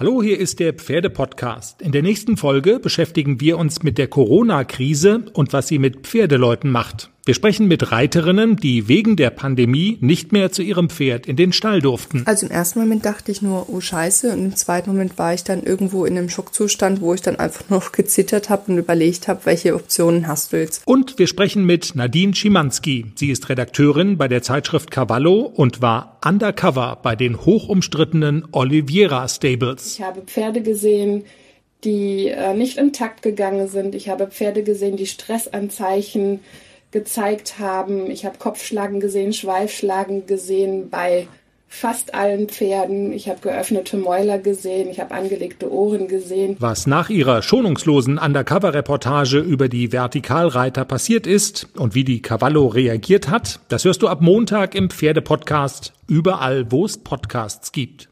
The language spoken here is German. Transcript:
Hallo, hier ist der Pferdepodcast. In der nächsten Folge beschäftigen wir uns mit der Corona-Krise und was sie mit Pferdeleuten macht. Wir sprechen mit Reiterinnen, die wegen der Pandemie nicht mehr zu ihrem Pferd in den Stall durften. Also im ersten Moment dachte ich nur, oh Scheiße, und im zweiten Moment war ich dann irgendwo in einem Schockzustand, wo ich dann einfach noch gezittert habe und überlegt habe, welche Optionen hast du jetzt. Und wir sprechen mit Nadine Schimanski. Sie ist Redakteurin bei der Zeitschrift Cavallo und war undercover bei den hochumstrittenen Oliveira Stables. Ich habe Pferde gesehen, die äh, nicht im Takt gegangen sind. Ich habe Pferde gesehen, die Stressanzeichen gezeigt haben. Ich habe Kopfschlagen gesehen, Schweifschlagen gesehen bei fast allen Pferden. Ich habe geöffnete Mäuler gesehen, ich habe angelegte Ohren gesehen. Was nach ihrer schonungslosen Undercover-Reportage über die Vertikalreiter passiert ist und wie die Cavallo reagiert hat, das hörst du ab Montag im Pferdepodcast überall, wo es Podcasts gibt.